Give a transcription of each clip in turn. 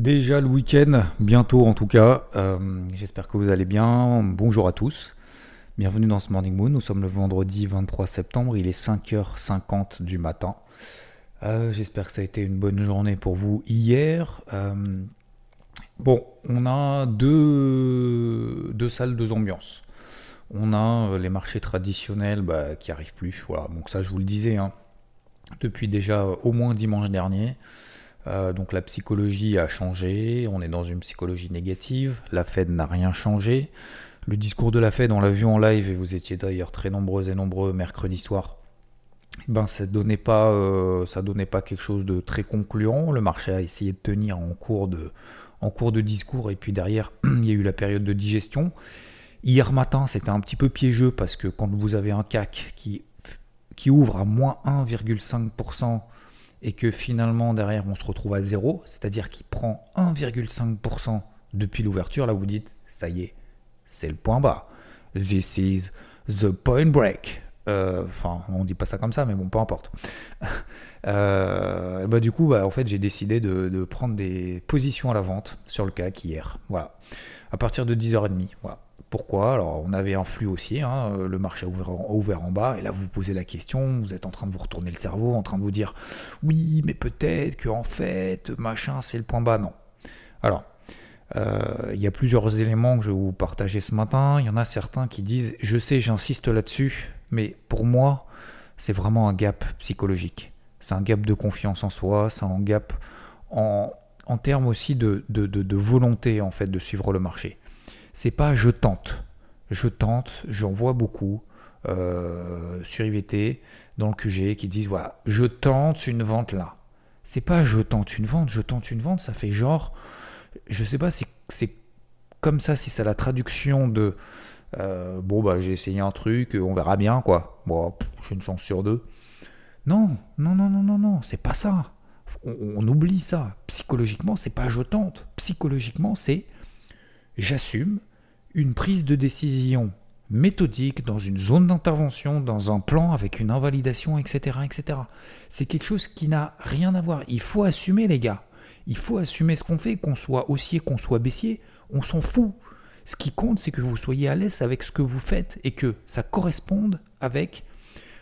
Déjà le week-end, bientôt en tout cas. Euh, J'espère que vous allez bien. Bonjour à tous. Bienvenue dans ce Morning Moon. Nous sommes le vendredi 23 septembre. Il est 5h50 du matin. Euh, J'espère que ça a été une bonne journée pour vous hier. Euh, bon, on a deux, deux salles, deux ambiances. On a les marchés traditionnels bah, qui arrivent plus. Voilà. Donc ça, je vous le disais, hein, depuis déjà au moins dimanche dernier. Euh, donc la psychologie a changé, on est dans une psychologie négative, la Fed n'a rien changé. Le discours de la Fed, on l'a vu en live, et vous étiez d'ailleurs très nombreux et nombreux mercredi soir, ben, ça donnait pas, euh, ça donnait pas quelque chose de très concluant. Le marché a essayé de tenir en cours de, en cours de discours, et puis derrière, il y a eu la période de digestion. Hier matin, c'était un petit peu piégeux parce que quand vous avez un CAC qui, qui ouvre à moins 1,5% et que finalement derrière on se retrouve à zéro, c'est-à-dire qu'il prend 1,5% depuis l'ouverture, là vous dites, ça y est, c'est le point bas. This is the point break. Euh, enfin, on dit pas ça comme ça, mais bon, peu importe. Euh, bah, du coup, bah, en fait, j'ai décidé de, de, prendre des positions à la vente sur le CAC hier. Voilà. À partir de 10h30. Voilà. Pourquoi Alors, on avait un flux aussi, hein, le marché a ouvert, en bas, et là, vous vous posez la question, vous êtes en train de vous retourner le cerveau, en train de vous dire, oui, mais peut-être que en fait, machin, c'est le point bas. Non. Alors, euh, il y a plusieurs éléments que je vais vous partager ce matin. Il y en a certains qui disent, je sais, j'insiste là-dessus, mais pour moi, c'est vraiment un gap psychologique. C'est un gap de confiance en soi, c'est un gap en, termes aussi de, volonté en fait de suivre le marché. C'est pas je tente, je tente, j'en vois beaucoup euh, sur IVT dans le QG qui disent voilà je tente une vente là. C'est pas je tente une vente, je tente une vente, ça fait genre je sais pas, c'est comme ça si c'est la traduction de euh, bon bah j'ai essayé un truc, on verra bien quoi. Bon, j'ai une chance sur deux. Non, non, non, non, non, non, c'est pas ça. On, on, oublie ça. Psychologiquement, c'est pas je tente. Psychologiquement, c'est j'assume une prise de décision méthodique dans une zone d'intervention, dans un plan avec une invalidation, etc., etc. C'est quelque chose qui n'a rien à voir. Il faut assumer les gars. Il faut assumer ce qu'on fait, qu'on soit haussier, qu'on soit baissier, on s'en fout. Ce qui compte, c'est que vous soyez à l'aise avec ce que vous faites et que ça corresponde avec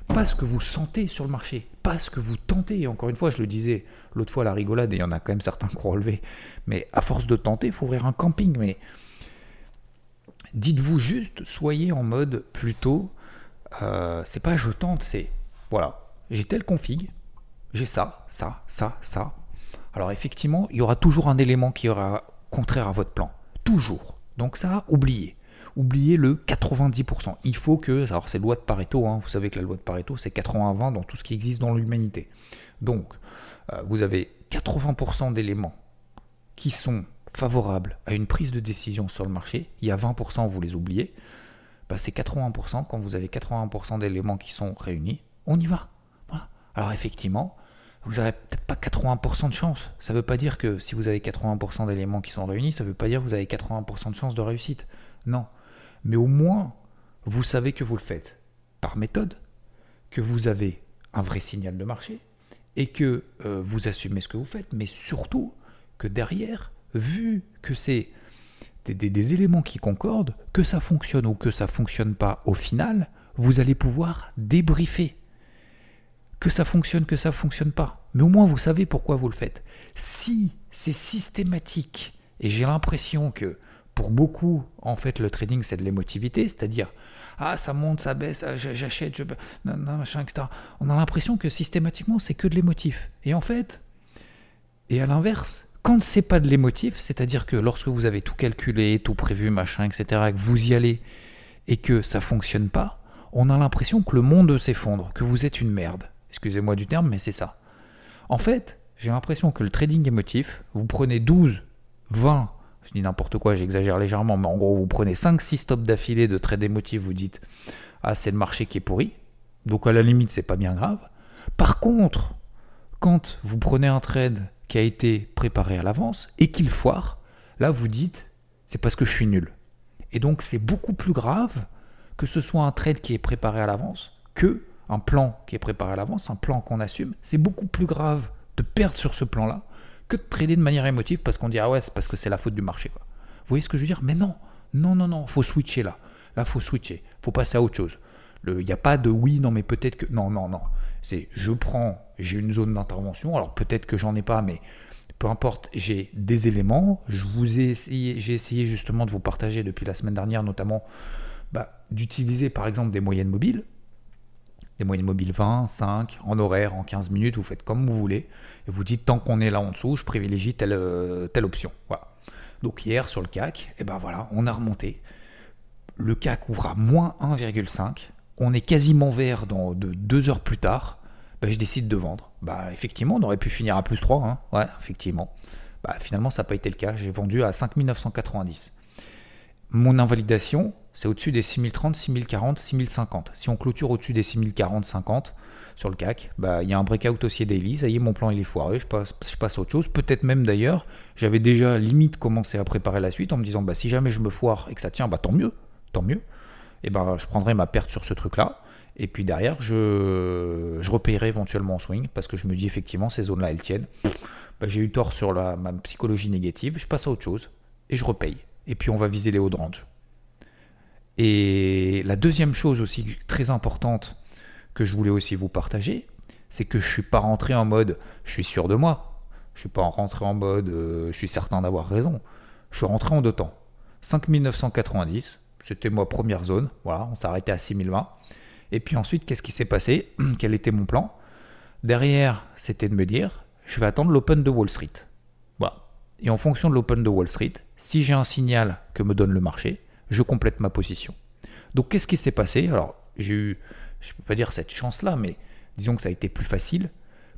pas ce que vous sentez sur le marché, pas ce que vous tentez. Et encore une fois, je le disais l'autre fois, la rigolade, et il y en a quand même certains qui ont relevé. Mais à force de tenter, il faut ouvrir un camping. Mais dites-vous juste, soyez en mode plutôt, euh, c'est pas je tente, c'est voilà, j'ai tel config, j'ai ça, ça, ça, ça. Alors effectivement, il y aura toujours un élément qui aura contraire à votre plan. Toujours. Donc ça, oubliez. Oubliez le 90%. Il faut que, alors c'est loi de Pareto, hein, vous savez que la loi de Pareto c'est 80-20 dans tout ce qui existe dans l'humanité. Donc euh, vous avez 80% d'éléments qui sont favorables à une prise de décision sur le marché, il y a 20% vous les oubliez, bah c'est 80% quand vous avez 80% d'éléments qui sont réunis, on y va. Alors effectivement, vous n'avez peut-être pas 80% de chance. Ça ne veut pas dire que si vous avez 80% d'éléments qui sont réunis, ça ne veut pas dire que vous avez 80% de chance de réussite. Non. Mais au moins, vous savez que vous le faites par méthode, que vous avez un vrai signal de marché et que euh, vous assumez ce que vous faites, mais surtout que derrière, vu que c'est des, éléments qui concordent, que ça fonctionne ou que ça fonctionne pas au final, vous allez pouvoir débriefer que ça fonctionne, que ça fonctionne pas. Mais au moins vous savez pourquoi vous le faites. Si c'est systématique, et j'ai l'impression que pour beaucoup, en fait, le trading c'est de l'émotivité, c'est-à-dire ah ça monte, ça baisse, ah, j'achète, je non, non, machin, etc. On a l'impression que systématiquement c'est que de l'émotif. Et en fait, et à l'inverse, quand c'est pas de l'émotif, c'est-à-dire que lorsque vous avez tout calculé, tout prévu, machin, etc., que vous y allez et que ça fonctionne pas, on a l'impression que le monde s'effondre, que vous êtes une merde. Excusez-moi du terme, mais c'est ça. En fait, j'ai l'impression que le trading émotif, vous prenez 12, 20, je dis n'importe quoi, j'exagère légèrement, mais en gros, vous prenez 5-6 stops d'affilée de trade émotif, vous dites Ah, c'est le marché qui est pourri. Donc à la limite, c'est pas bien grave. Par contre, quand vous prenez un trade qui a été préparé à l'avance et qu'il foire, là vous dites c'est parce que je suis nul. Et donc c'est beaucoup plus grave que ce soit un trade qui est préparé à l'avance que un plan qui est préparé à l'avance, un plan qu'on assume. C'est beaucoup plus grave de perdre sur ce plan-là que de trader de manière émotive parce qu'on dit ah ouais c'est parce que c'est la faute du marché quoi. Vous voyez ce que je veux dire? Mais non, non, non, non, faut switcher là. Là faut switcher, faut passer à autre chose. Il n'y a pas de oui, non mais peut-être que non, non, non. C'est je prends, j'ai une zone d'intervention. Alors peut-être que j'en ai pas, mais peu importe, j'ai des éléments. Je vous ai essayé, j'ai essayé justement de vous partager depuis la semaine dernière, notamment bah, d'utiliser par exemple des moyennes mobiles des moyennes mobiles 20, 5, en horaire, en 15 minutes, vous faites comme vous voulez. Et vous dites, tant qu'on est là en dessous, je privilégie telle, euh, option. Voilà. Donc hier, sur le CAC, et eh ben voilà, on a remonté. Le CAC ouvre à moins 1,5. On est quasiment vert dans de deux heures plus tard. Ben, je décide de vendre. Bah, effectivement, on aurait pu finir à plus 3. Hein. Ouais, effectivement. Bah, finalement, ça n'a pas été le cas. J'ai vendu à 5990. Mon invalidation, c'est au-dessus des 6030, 6040, 6050. Si on clôture au-dessus des 6040, 50 sur le CAC, bah, il y a un breakout haussier daily, ça y est, mon plan il est foiré, je passe, à autre chose. Peut-être même d'ailleurs, j'avais déjà limite commencé à préparer la suite en me disant, bah, si jamais je me foire et que ça tient, bah, tant mieux, tant mieux. Et ben, je prendrai ma perte sur ce truc-là. Et puis derrière, je, je repayerai éventuellement en swing parce que je me dis effectivement, ces zones-là, elles tiennent. Bah, j'ai eu tort sur la, ma psychologie négative, je passe à autre chose et je repaye. Et puis on va viser les hauts de range. Et la deuxième chose aussi très importante que je voulais aussi vous partager, c'est que je ne suis pas rentré en mode je suis sûr de moi. Je ne suis pas rentré en mode euh, je suis certain d'avoir raison. Je suis rentré en deux temps. 5990, c'était ma première zone. Voilà, on s'arrêtait à 6020. Et puis ensuite, qu'est-ce qui s'est passé? Quel était mon plan? Derrière, c'était de me dire je vais attendre l'open de Wall Street. Voilà. Et en fonction de l'open de Wall Street, si j'ai un signal que me donne le marché, je complète ma position. Donc qu'est-ce qui s'est passé? Alors j'ai eu, je ne peux pas dire cette chance-là, mais disons que ça a été plus facile.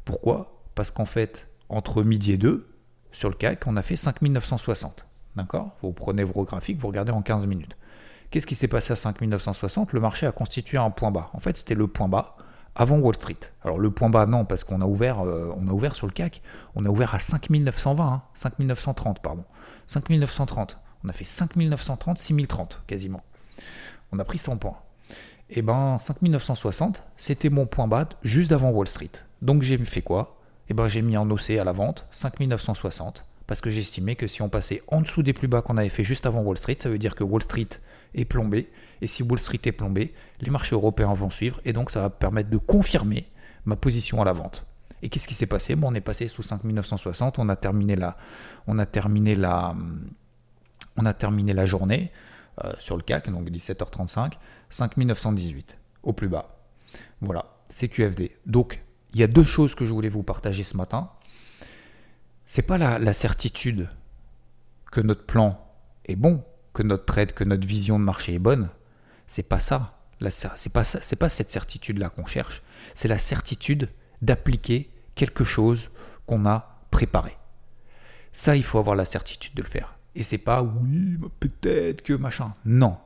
Pourquoi? Parce qu'en fait, entre midi et deux, sur le CAC, on a fait 5960. D'accord? Vous prenez vos graphiques, vous regardez en 15 minutes. Qu'est-ce qui s'est passé à 5960 Le marché a constitué un point bas. En fait, c'était le point bas avant Wall Street. Alors le point bas, non, parce qu'on a ouvert, euh, a ouvert sur le CAC, on a ouvert à 5920, 5930, hein, pardon. 5930. On a fait 5930, 6030 quasiment. On a pris 100 points. Et eh ben 5960, c'était mon point bas juste avant Wall Street. Donc j'ai fait quoi? Et eh ben j'ai mis en OC à la vente 5960 parce que j'estimais que si on passait en dessous des plus bas qu'on avait fait juste avant Wall Street, ça veut dire que Wall Street est plombé. Et si Wall Street est plombé, les marchés européens vont suivre. Et donc ça va permettre de confirmer ma position à la vente. Et qu'est-ce qui s'est passé? Bon, On est passé sous 5960, on a terminé la, on a terminé la, on a terminé la journée euh, sur le CAC, donc 17h35, 5918 au plus bas. Voilà, c'est QFD. Donc, il y a deux choses que je voulais vous partager ce matin. C'est pas la, certitude que notre plan est bon, que notre trade, que notre vision de marché est bonne. C'est pas ça. C'est pas ça. C'est pas cette certitude là qu'on cherche. C'est la certitude d'appliquer quelque chose qu'on a préparé. Ça, il faut avoir la certitude de le faire. Et c'est pas oui, peut-être que machin. Non.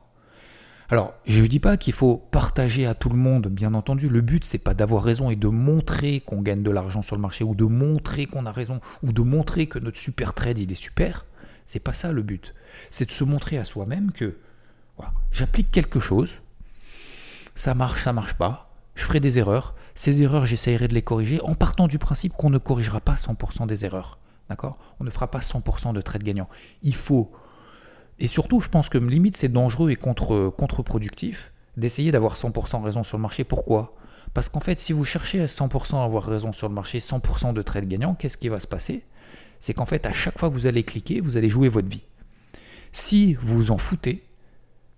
Alors, je ne dis pas qu'il faut partager à tout le monde, bien entendu. Le but, c'est pas d'avoir raison et de montrer qu'on gagne de l'argent sur le marché ou de montrer qu'on a raison ou de montrer que notre super trade il est super. C'est pas ça le but. C'est de se montrer à soi-même que j'applique quelque chose, ça marche, ça marche pas, je ferai des erreurs. Ces erreurs, j'essayerai de les corriger en partant du principe qu'on ne corrigera pas 100% des erreurs. D'accord? On ne fera pas 100% de trades gagnants. Il faut. Et surtout, je pense que limite, c'est dangereux et contre, contre-productif d'essayer d'avoir 100% raison sur le marché. Pourquoi? Parce qu'en fait, si vous cherchez à 100% avoir raison sur le marché, 100% de trades gagnants, qu'est-ce qui va se passer? C'est qu'en fait, à chaque fois que vous allez cliquer, vous allez jouer votre vie. Si vous vous en foutez,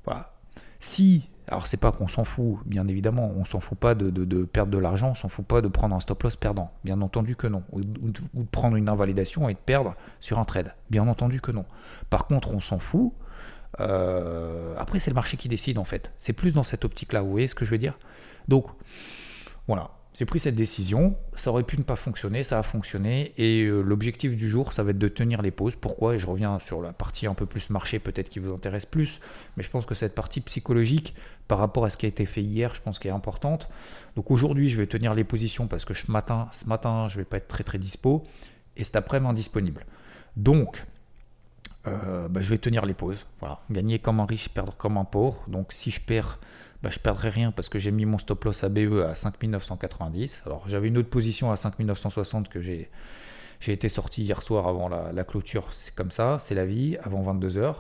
voilà. Si alors c'est pas qu'on s'en fout, bien évidemment, on s'en fout pas de, perdre de l'argent, on s'en fout pas de prendre un stop loss perdant, bien entendu que non, ou, de prendre une invalidation et de perdre sur un trade, bien entendu que non. Par contre, on s'en fout. Euh, après, c'est le marché qui décide en fait. C'est plus dans cette optique-là, vous voyez ce que je veux dire? Donc, voilà. J'ai pris cette décision, ça aurait pu ne pas fonctionner, ça a fonctionné, et euh, l'objectif du jour, ça va être de tenir les pauses. Pourquoi? Et je reviens sur la partie un peu plus marché, peut-être qui vous intéresse plus, mais je pense que cette partie psychologique, par rapport à ce qui a été fait hier, je pense qu'elle est importante. Donc aujourd'hui, je vais tenir les positions parce que ce matin, ce matin je ne vais pas être très très dispo, et cet après-midi indisponible. Donc, euh, bah, je vais tenir les pauses. Voilà. Gagner comme un riche, perdre comme un pauvre. Donc si je perds bah, je perdrai rien parce que j'ai mis mon stop loss ABE à 5990. Alors j'avais une autre position à 5960 que j'ai j'ai été sorti hier soir avant la, clôture. C'est comme ça, c'est la vie, avant 22h.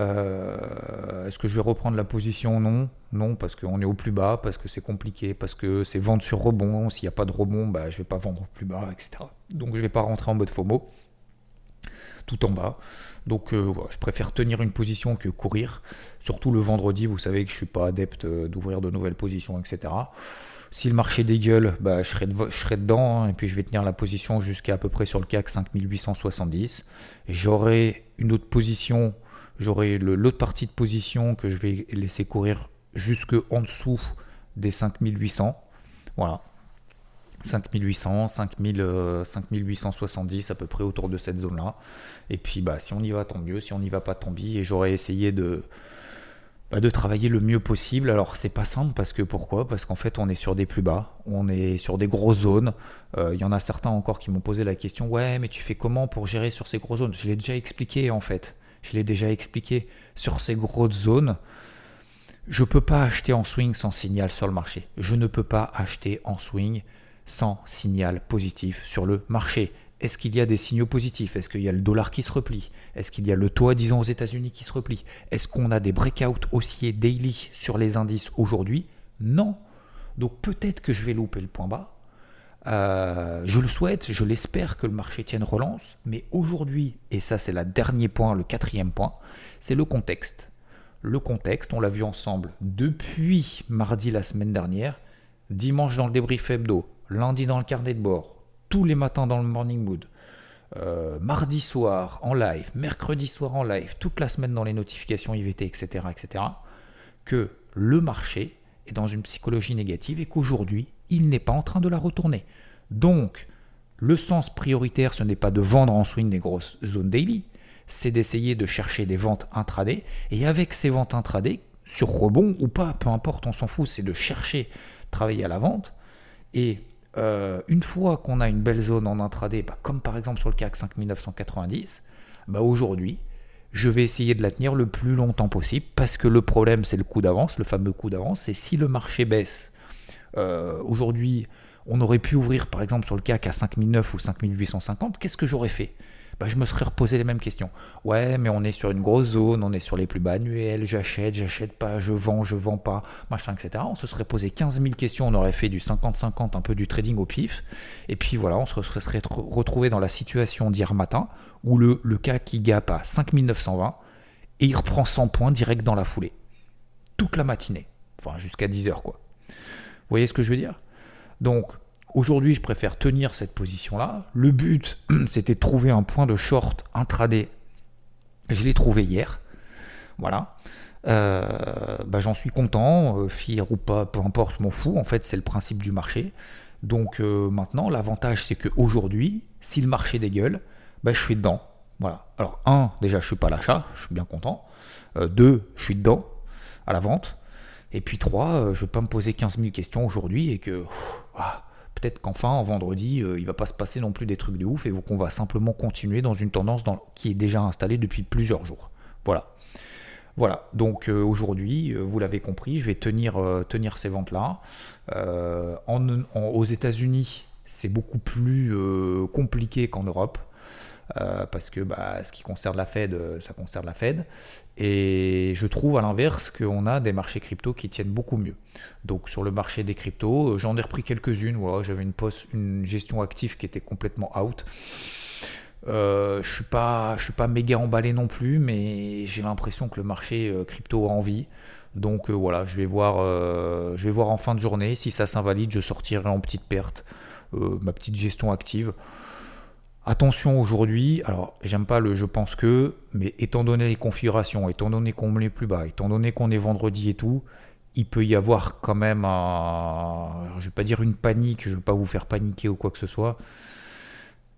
Euh, est-ce que je vais reprendre la position? Non, non, parce qu'on est au plus bas, parce que c'est compliqué, parce que c'est vendre sur rebond. S'il n'y a pas de rebond, bah, je ne vais pas vendre plus bas, etc. Donc je ne vais pas rentrer en mode FOMO tout en bas. Donc euh, je préfère tenir une position que courir. Surtout le vendredi, vous savez que je suis pas adepte euh, d'ouvrir de nouvelles positions, etc. Si le marché dégueule, bah, je, serai dedans hein, et puis je vais tenir la position jusqu'à à peu près sur le CAC 5870. J'aurai une autre position, j'aurai l'autre partie de position que je vais laisser courir jusque en dessous des 5800. Voilà. 5800, 5000, 5870 à peu près autour de cette zone-là. Et puis bah, si on y va, tant mieux. Si on n'y va pas, tant pis. Et j'aurais essayé de, bah, travailler le mieux possible. Alors c'est pas simple parce que pourquoi? Parce qu'en fait on est sur des plus bas, on est sur des grosses zones. Euh, il y en a certains encore qui m'ont posé la question ouais mais tu fais comment pour gérer sur ces grosses zones? Je l'ai déjà expliqué en fait. Je l'ai déjà expliqué sur ces grosses zones. Je ne peux pas acheter en swing sans signal sur le marché. Je ne peux pas acheter en swing sans signal positif sur le marché. Est-ce qu'il y a des signaux positifs? Est-ce qu'il y a le dollar qui se replie? Est-ce qu'il y a le taux, disons, aux États-Unis qui se replie? Est-ce qu'on a des breakouts haussiers daily sur les indices aujourd'hui? Non. Donc peut-être que je vais louper le point bas. Euh, je le souhaite, je l'espère que le marché tienne relance, mais aujourd'hui, et ça c'est le dernier point, le quatrième point, c'est le contexte. Le contexte, on l'a vu ensemble depuis mardi la semaine dernière, dimanche dans le débrief hebdo, lundi dans le carnet de bord, tous les matins dans le morning mood, euh, mardi soir en live, mercredi soir en live, toute la semaine dans les notifications IVT, etc., etc., que le marché est dans une psychologie négative et qu'aujourd'hui, il n'est pas en train de la retourner. Donc, le sens prioritaire, ce n'est pas de vendre en swing des grosses zones daily, c'est d'essayer de chercher des ventes intraday. Et avec ces ventes intraday, sur rebond ou pas, peu importe, on s'en fout, c'est de chercher, travailler à la vente. Et euh, une fois qu'on a une belle zone en intraday, bah, comme par exemple sur le CAC 5990, bah aujourd'hui, je vais essayer de la tenir le plus longtemps possible parce que le problème, c'est le coup d'avance, le fameux coup d'avance. Et si le marché baisse, euh, aujourd'hui, on aurait pu ouvrir par exemple sur le CAC à 5009 ou 5850, qu'est-ce que j'aurais fait? Bah, je me serais reposé les mêmes questions. Ouais, mais on est sur une grosse zone, on est sur les plus bas annuels, j'achète, j'achète pas, je vends, je vends pas, machin, etc. On se serait posé 15 000 questions, on aurait fait du 50-50, un peu du trading au pif. Et puis voilà, on se serait retrouvé dans la situation d'hier matin où le, le CAC qui gap à 5920 et il reprend 100 points direct dans la foulée. Toute la matinée. Enfin, jusqu'à 10 heures, quoi. Vous voyez ce que je veux dire? Donc, Aujourd'hui, je préfère tenir cette position-là. Le but, c'était de trouver un point de short intraday. Je l'ai trouvé hier. Voilà. Euh, bah, j'en suis content, euh, fier ou pas, peu importe, je m'en fous. En fait, c'est le principe du marché. Donc euh, maintenant, l'avantage, c'est qu'aujourd'hui, si le marché dégueule, bah, je suis dedans. Voilà. Alors, un, déjà, je suis pas à l'achat, je suis bien content. deux, je suis dedans, à la vente. Et puis trois, je ne vais pas me poser 15 000 questions aujourd'hui et que qu'enfin, en vendredi, il euh, il va pas se passer non plus des trucs de ouf et qu'on va simplement continuer dans une tendance qui est déjà installée depuis plusieurs jours. Voilà. Voilà, donc euh, aujourd'hui, euh, vous l'avez compris, je vais tenir, tenir ces ventes-là. aux États-Unis, c'est beaucoup plus compliqué qu'en Europe. Euh, parce que bah, ce qui concerne la Fed, euh, ça concerne la Fed. Et je trouve à l'inverse qu'on a des marchés crypto qui tiennent beaucoup mieux. Donc sur le marché des cryptos, euh, j'en ai repris quelques-unes. Voilà, J'avais une, une gestion active qui était complètement out. je suis suis pas méga emballé non plus, mais j'ai l'impression que le marché crypto a envie. Donc voilà, je vais voir, je vais voir en fin de journée. Si ça s'invalide, je sortirai en petite perte ma petite gestion active. Attention aujourd'hui, alors j'aime pas le je pense que, mais étant donné les configurations, étant donné qu'on est plus bas, étant donné qu'on est vendredi et tout, il peut y avoir quand même un, je vais pas dire une panique, je ne vais pas vous faire paniquer ou quoi que ce soit,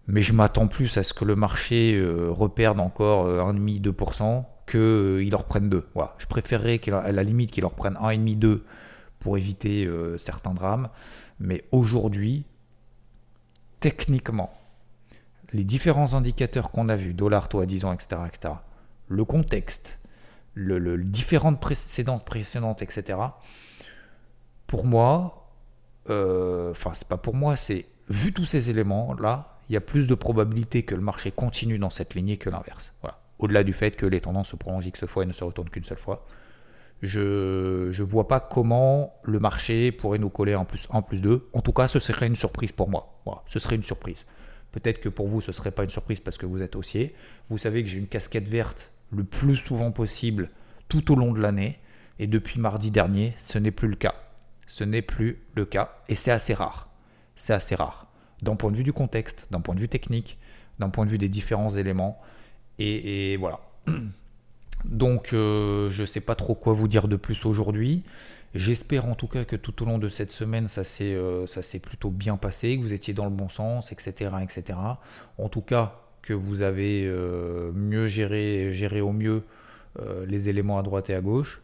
mais je m'attends plus à ce que le marché euh, reperde encore 1,5-2% qu'il en reprenne 2. Voilà. Je préférerais à la limite qu'il en reprenne 1,5-2% pour éviter certains drames, mais aujourd'hui, techniquement, les différents indicateurs qu'on a vus, dollar, taux à 10 ans, etc., etc., le contexte, le, différentes précédentes, précédentes, etc., pour moi, euh, enfin, c'est pas pour moi, c'est vu tous ces éléments-là, il y a plus de probabilité que le marché continue dans cette lignée que l'inverse. Voilà. Au-delà du fait que les tendances se prolongent X fois et ne se retournent qu'une seule fois, je ne vois pas comment le marché pourrait nous coller en plus, en plus 2. En tout cas, ce serait une surprise pour moi. Ce serait une surprise. Peut-être que pour vous, ce ne serait pas une surprise parce que vous êtes haussier. Vous savez que j'ai une casquette verte le plus souvent possible tout au long de l'année. Et depuis mardi dernier, ce n'est plus le cas. Ce n'est plus le cas. Et c'est assez rare. C'est assez rare. D'un point de vue du contexte, d'un point de vue technique, d'un point de vue des différents éléments. Et, voilà. Donc, euh, je ne sais pas trop quoi vous dire de plus aujourd'hui. J'espère en tout cas que tout au long de cette semaine, ça s'est euh, plutôt bien passé, que vous étiez dans le bon sens, etc. etc. En tout cas, que vous avez euh, mieux géré, géré au mieux les éléments à droite et à gauche.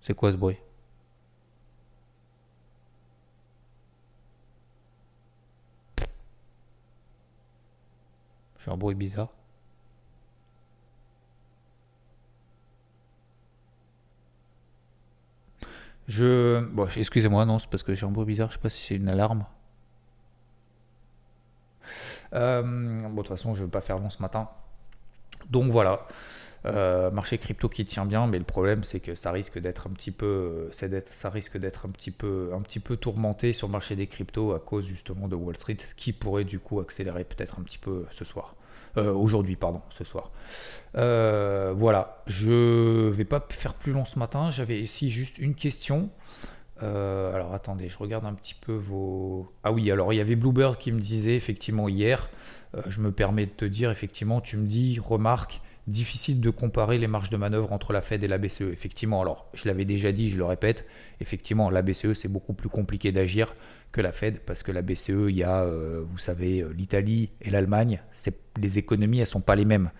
C'est quoi ce bruit? J'ai un bruit bizarre. Je. Excusez-moi, non, c'est parce que j'ai un bruit bizarre, je sais pas si c'est une alarme. Euh, bon, de toute façon, je vais pas faire long ce matin. Donc voilà. Euh, marché crypto qui tient bien, mais le problème c'est que ça risque d'être un petit peu, ça risque d'être un petit peu, un petit peu tourmenté sur le marché des cryptos à cause justement de Wall Street, qui pourrait du coup accélérer peut-être un petit peu ce soir. Euh, aujourd'hui, pardon, ce soir. Euh, voilà, je vais pas faire plus long ce matin. J'avais ici juste une question. Euh, alors attendez, je regarde un petit peu vos. Ah oui, alors il y avait Bluebird qui me disait effectivement hier. je me permets de te dire effectivement, tu me dis, remarque, difficile de comparer les marges de manœuvre entre la Fed et la BCE. Effectivement, alors je l'avais déjà dit, je le répète, effectivement, la BCE c'est beaucoup plus compliqué d'agir que la Fed parce que la BCE, il y a, euh, vous savez, euh, l'Italie et l'Allemagne, les économies, elles sont pas les mêmes.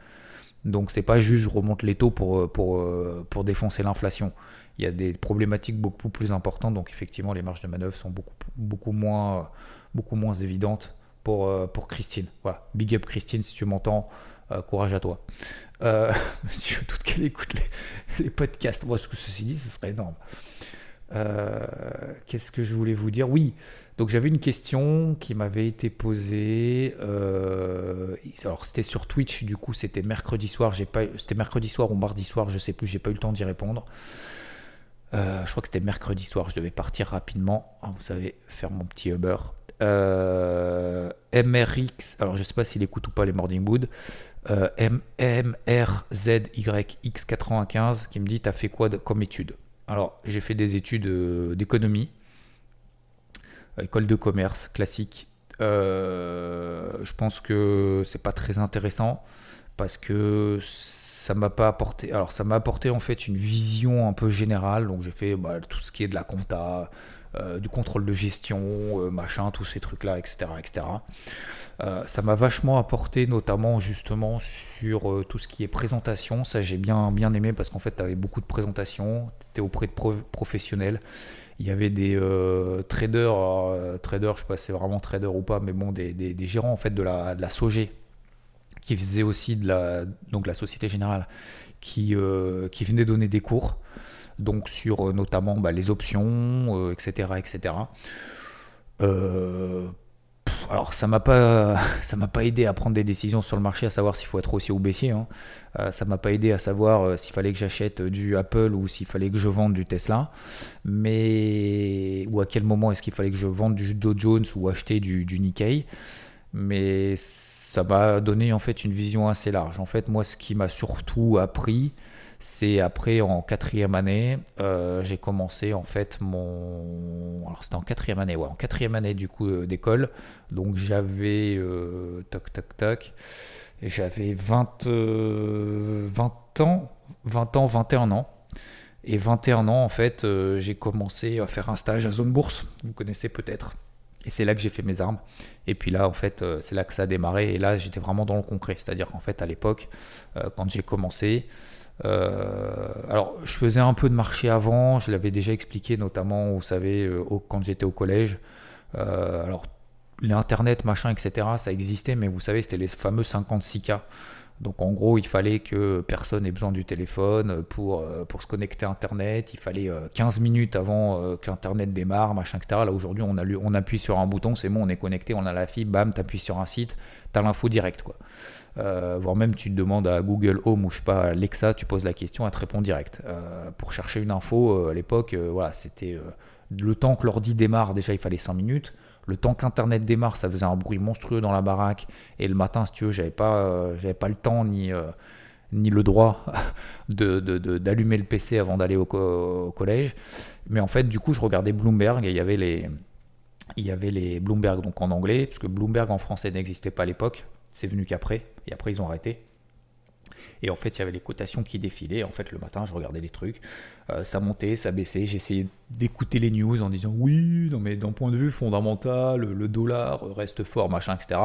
Donc c'est pas juste je remonte les taux pour, euh, pour, défoncer l'inflation. Il y a des problématiques beaucoup plus importantes, donc effectivement les marges de manœuvre sont beaucoup, beaucoup, moins, beaucoup moins évidentes pour, pour Christine. Voilà, big up Christine si tu m'entends. Courage à toi. Euh, je doute qu'elle écoute les, podcasts. Ce que ceci dit, ce serait énorme. Euh, qu'est-ce que je voulais vous dire? Oui, donc j'avais une question qui m'avait été posée. alors c'était sur Twitch, du coup c'était mercredi soir. C'était mercredi soir ou mardi soir, je sais plus. J'ai pas eu le temps d'y répondre. je crois que c'était mercredi soir. Je devais partir rapidement. Ah, vous savez, faire mon petit Uber. MRX, alors je sais pas s'il écoute ou pas les Morning Wood. Euh, MRZYX95 qui me dit T'as fait quoi comme étude? Alors, j'ai fait des études euh, d'économie, école de commerce classique. Euh, je pense que c'est pas très intéressant parce que ça m'a pas apporté. Alors, ça m'a apporté en fait une vision un peu générale. Donc, j'ai fait bah, tout ce qui est de la compta, du contrôle de gestion, machin, tous ces trucs-là, etc. etc. Euh, ça m'a vachement apporté, notamment justement sur euh, tout ce qui est présentation. Ça, j'ai bien, bien aimé parce qu'en fait, tu avais beaucoup de présentations, tu étais auprès de professionnels. Il y avait des euh, traders, traders, je sais pas si c'est vraiment trader ou pas, mais bon, des, gérants en fait de la, de SOG qui faisaient aussi de la, donc la Société Générale qui, qui venaient donner des cours, donc sur notamment bah, les options, etc. etc. Euh, alors ça m'a pas m'a pas aidé à prendre des décisions sur le marché, à savoir s'il faut être haussier ou baissier. Hein. Euh, ça m'a pas aidé à savoir euh, s'il fallait que j'achète du Apple ou s'il fallait que je vende du Tesla, mais ou à quel moment est-ce qu'il fallait que je vende du Dow Jones ou acheter du, du Nikkei. Mais ça m'a donné en fait une vision assez large. En fait, moi, ce qui m'a surtout appris, c'est après en quatrième année, euh, j'ai commencé en fait mon. Alors c'était en quatrième année, ouais, en quatrième année du coup euh, d'école. Donc j'avais euh, toc toc j'avais 20, 20 ans, 20 ans, 21 ans. Et 21 ans, en fait, j'ai commencé à faire un stage à Zone Bourse, vous connaissez peut-être. Et c'est là que j'ai fait mes armes. Et puis là, en fait, c'est là que ça a démarré. Et là, j'étais vraiment dans le concret. C'est-à-dire qu'en fait, à l'époque, quand j'ai commencé, euh, alors, je faisais un peu de marché avant, je l'avais déjà expliqué, notamment, vous savez, euh, quand j'étais au collège. Euh, alors, l'internet, machin, etc., ça existait, mais vous savez, c'était les fameux 56K. Donc en gros, il fallait que personne ait besoin du téléphone pour, se connecter à Internet. Il fallait 15 minutes avant qu'Internet démarre, machin, etc. Là aujourd'hui, on, on appuie sur un bouton, c'est bon, on est connecté, on a la fibre, bam, appuies sur un site, tu as l'info direct. Quoi. Euh, voire même tu demandes à Google Home ou je sais pas, Alexa, tu poses la question, elle te répond direct. Euh, pour chercher une info, euh, à l'époque, voilà, c'était le temps que l'ordi démarre, déjà il fallait 5 minutes. Le temps qu'Internet démarre, ça faisait un bruit monstrueux dans la baraque. Et le matin, si tu veux, j'avais pas, j'avais pas le temps ni, ni le droit d'allumer de, le PC avant d'aller au, collège. Mais en fait, du coup, je regardais Bloomberg et il y avait les, il y avait les Bloomberg donc en anglais, puisque Bloomberg en français n'existait pas à l'époque. C'est venu qu'après. Et après, ils ont arrêté. Et en fait, il y avait les cotations qui défilaient. En fait, le matin, je regardais les trucs. Euh, ça montait, ça baissait. J'essayais d'écouter les news en disant oui, non, mais d'un point de vue fondamental, le dollar reste fort, machin, etc.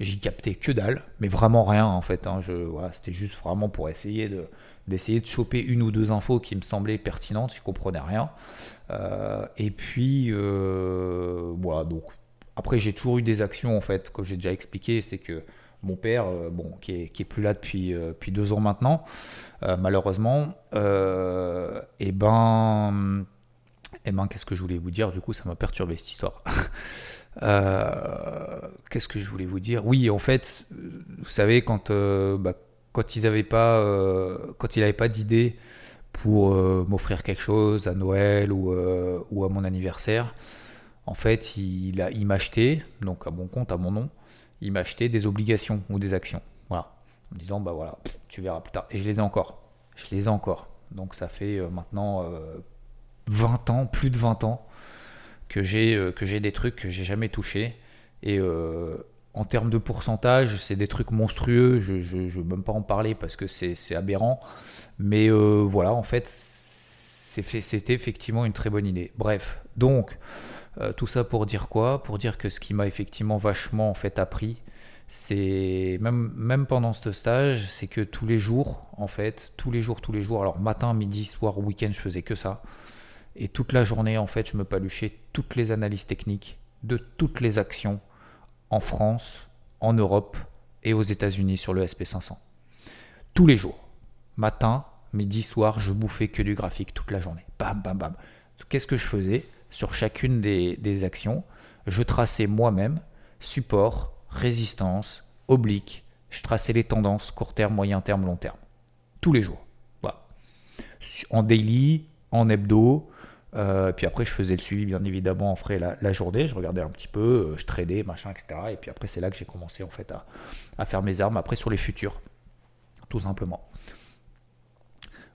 J'y captais que dalle, mais vraiment rien en fait. Hein. Je, c'était juste vraiment pour essayer de d'essayer de choper une ou deux infos qui me semblaient pertinentes. Je comprenais rien. Euh, et puis euh, voilà, donc après, j'ai toujours eu des actions, en fait, que j'ai déjà expliqué, c'est que mon père, euh, bon, qui est, plus là depuis, euh, depuis deux ans maintenant, euh, malheureusement, et eh ben, et eh ben, qu'est-ce que je voulais vous dire? Du coup, ça m'a perturbé cette histoire. qu'est-ce que je voulais vous dire? Oui, en fait, vous savez, quand, bah, quand ils n'avaient pas, il n'avait pas d'idée pour m'offrir quelque chose à Noël ou, ou à mon anniversaire, en fait, il, a, il m'a acheté, donc à mon compte, à mon nom, il m'a acheté des obligations ou des actions. Voilà. En me disant, bah voilà, tu verras plus tard. Et je les ai encore. Je les ai encore. Donc ça fait euh, maintenant 20 euh, ans, plus de 20 ans, que j'ai, euh, que j'ai des trucs que j'ai jamais touchés. Et en termes de pourcentage, c'est des trucs monstrueux. Je ne veux même pas en parler parce que c'est, aberrant. Mais voilà, en fait, c'était effectivement une très bonne idée. Bref, donc. Euh, tout ça pour dire quoi? Pour dire que ce qui m'a effectivement vachement en fait appris, c'est même, même pendant ce stage, c'est que tous les jours, en fait, tous les jours, tous les jours, alors matin, midi, soir, week-end, je faisais que ça. Et toute la journée, en fait, je me paluchais toutes les analyses techniques de toutes les actions en France, en Europe et aux États-Unis sur le SP500. Tous les jours. Matin, midi, soir, je bouffais que du graphique toute la journée. Bam, bam, bam. Qu'est-ce que je faisais? Sur chacune des, actions. Je traçais moi-même support, résistance, oblique. Je traçais les tendances court terme, moyen terme, long terme. Tous les jours. Voilà. En daily, en hebdo. Euh, puis après, je faisais le suivi, bien évidemment, en frais la, journée. Je regardais un petit peu, euh, je tradais, machin, etc. Et puis après, c'est là que j'ai commencé en fait à, faire mes armes. Après, sur les futurs, tout simplement.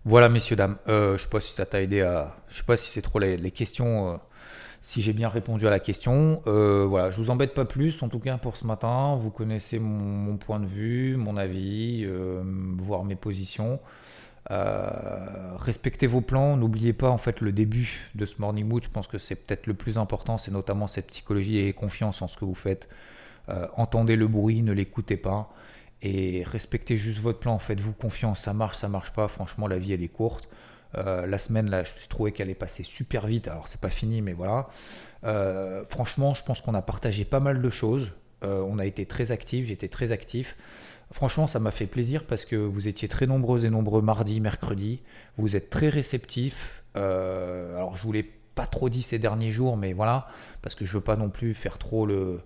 Voilà, messieurs, dames. Euh, je sais pas si ça t'a aidé à. Je sais pas si c'est trop les, questions si j'ai bien répondu à la question. Euh, voilà, je vous embête pas plus, en tout cas pour ce matin. Vous connaissez mon, point de vue, mon avis, euh, voire mes positions. Euh, respectez vos plans, n'oubliez pas en fait le début de ce morning mood. Je pense que c'est peut-être le plus important, c'est notamment cette psychologie et confiance en ce que vous faites. entendez le bruit, ne l'écoutez pas et respectez juste votre plan. Faites-vous confiance, ça marche, ça marche pas. Franchement, la vie elle est courte. Euh, la semaine, là, je trouvais qu'elle est passée super vite. Alors, c'est pas fini, mais voilà. Euh, franchement, je pense qu'on a partagé pas mal de choses. Euh, on a été très actifs, j'étais très actif. Franchement, ça m'a fait plaisir parce que vous étiez très nombreux et nombreux mardi, mercredi. Vous êtes très réceptifs. alors, je voulais pas trop dit ces derniers jours, mais voilà, parce que je veux pas non plus faire trop le,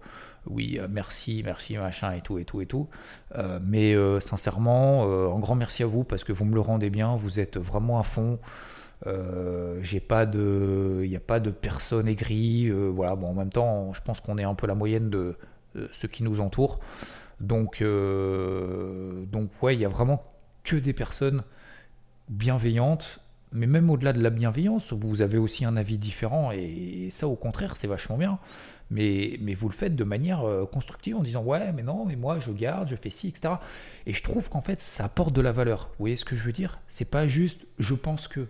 oui, euh, merci, merci, machin, et tout, et tout, et tout. Euh, mais euh, sincèrement, un grand merci à vous parce que vous me le rendez bien, vous êtes vraiment à fond. j'ai de, il n'y a pas de personne aigrie. voilà, bon, en même temps, je pense qu'on est un peu la moyenne de, ce qui nous entoure. Donc, donc ouais, il y a vraiment que des personnes bienveillantes mais même au-delà de la bienveillance, vous avez aussi un avis différent, et ça au contraire, c'est vachement bien. Mais, mais vous le faites de manière euh, constructive en disant ouais, mais non, mais moi je garde, je fais ci, etc. Et je trouve qu'en fait ça apporte de la valeur. Vous voyez ce que je veux dire? C'est pas juste je pense que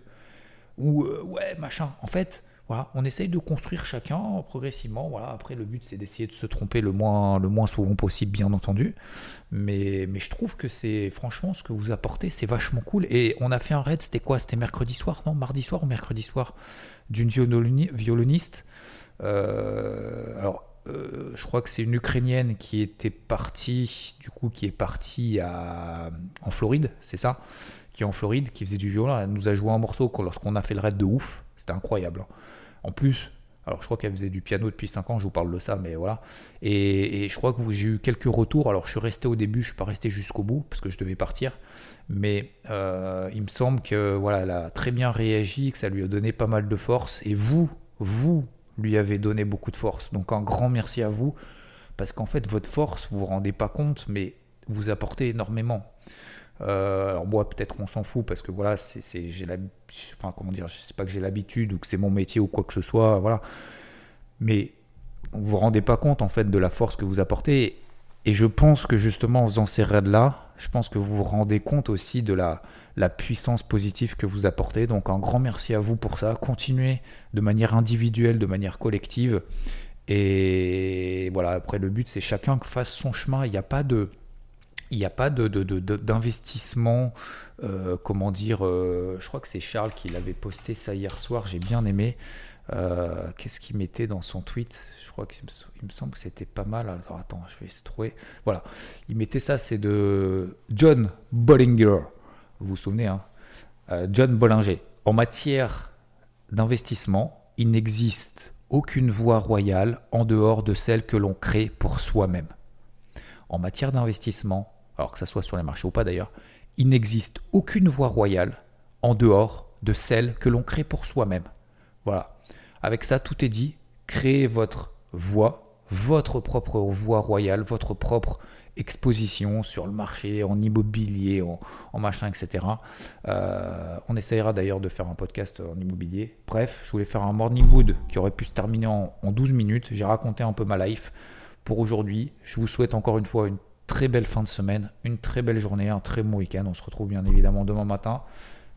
ou euh, ouais machin. En fait, voilà, on essaye de construire chacun progressivement. Voilà, après le but c'est d'essayer de se tromper le moins, le moins souvent possible, bien entendu. Mais, mais je trouve que c'est franchement ce que vous apportez, c'est vachement cool. Et on a fait un raid, c'était quoi? C'était mercredi soir, non? Mardi soir ou mercredi soir? D'une violoniste. Euh, alors, euh, je crois que c'est une Ukrainienne qui était partie, du coup, qui est partie à, en Floride, c'est ça? Qui est en Floride, qui faisait du violon. Elle nous a joué un morceau lorsqu'on a fait le raid de ouf. C'était incroyable. Hein. En plus, alors je crois qu'elle faisait du piano depuis 5 ans, je vous parle de ça, mais voilà. Et, je crois que j'ai eu quelques retours. Alors je suis resté au début, je suis pas resté jusqu'au bout parce que je devais partir. Mais euh, il me semble que voilà, elle a très bien réagi, que ça lui a donné pas mal de force. Et vous, vous lui avez donné beaucoup de force. Donc un grand merci à vous parce qu'en fait votre force, vous vous rendez pas compte, mais vous apportez énormément. Euh, alors moi peut-être qu'on s'en fout parce que voilà c'est j'ai la enfin comment dire je sais pas que j'ai l'habitude ou que c'est mon métier ou quoi que ce soit voilà mais vous vous rendez pas compte en fait de la force que vous apportez et je pense que justement en faisant ces raids là je pense que vous vous rendez compte aussi de la la puissance positive que vous apportez donc un grand merci à vous pour ça continuez de manière individuelle de manière collective et voilà après le but c'est chacun fasse son chemin il n'y a pas de il n'y a pas d'investissement, de, euh, comment dire, euh, je crois que c'est Charles qui l'avait posté ça hier soir, j'ai bien aimé. Euh, qu'est-ce qu'il mettait dans son tweet? Je crois qu'il me, semble que c'était pas mal. Alors attends, je vais de trouver. Voilà, il mettait ça, c'est de John Bollinger. Vous vous souvenez, hein John Bollinger. En matière d'investissement, il n'existe aucune voie royale en dehors de celle que l'on crée pour soi-même. En matière d'investissement, alors que ça soit sur les marchés ou pas d'ailleurs, il n'existe aucune voie royale en dehors de celle que l'on crée pour soi-même. Voilà. Avec ça, tout est dit. Créez votre voie, votre propre voie royale, votre propre exposition sur le marché, en immobilier, en, machin, etc. Euh, on essayera d'ailleurs de faire un podcast en immobilier. Bref, je voulais faire un morning wood qui aurait pu se terminer en, en 12 minutes. J'ai raconté un peu ma life pour aujourd'hui. Je vous souhaite encore une fois une très belle fin de semaine, une très belle journée, un très bon week-end. On se retrouve bien évidemment demain matin.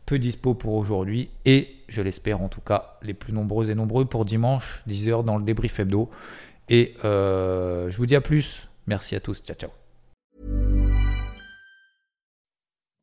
Peu dispo pour aujourd'hui et je l'espère en tout cas les plus nombreux et nombreux pour dimanche 10h dans le débrief hebdo. Et euh, je vous dis à plus. Merci à tous. Ciao ciao.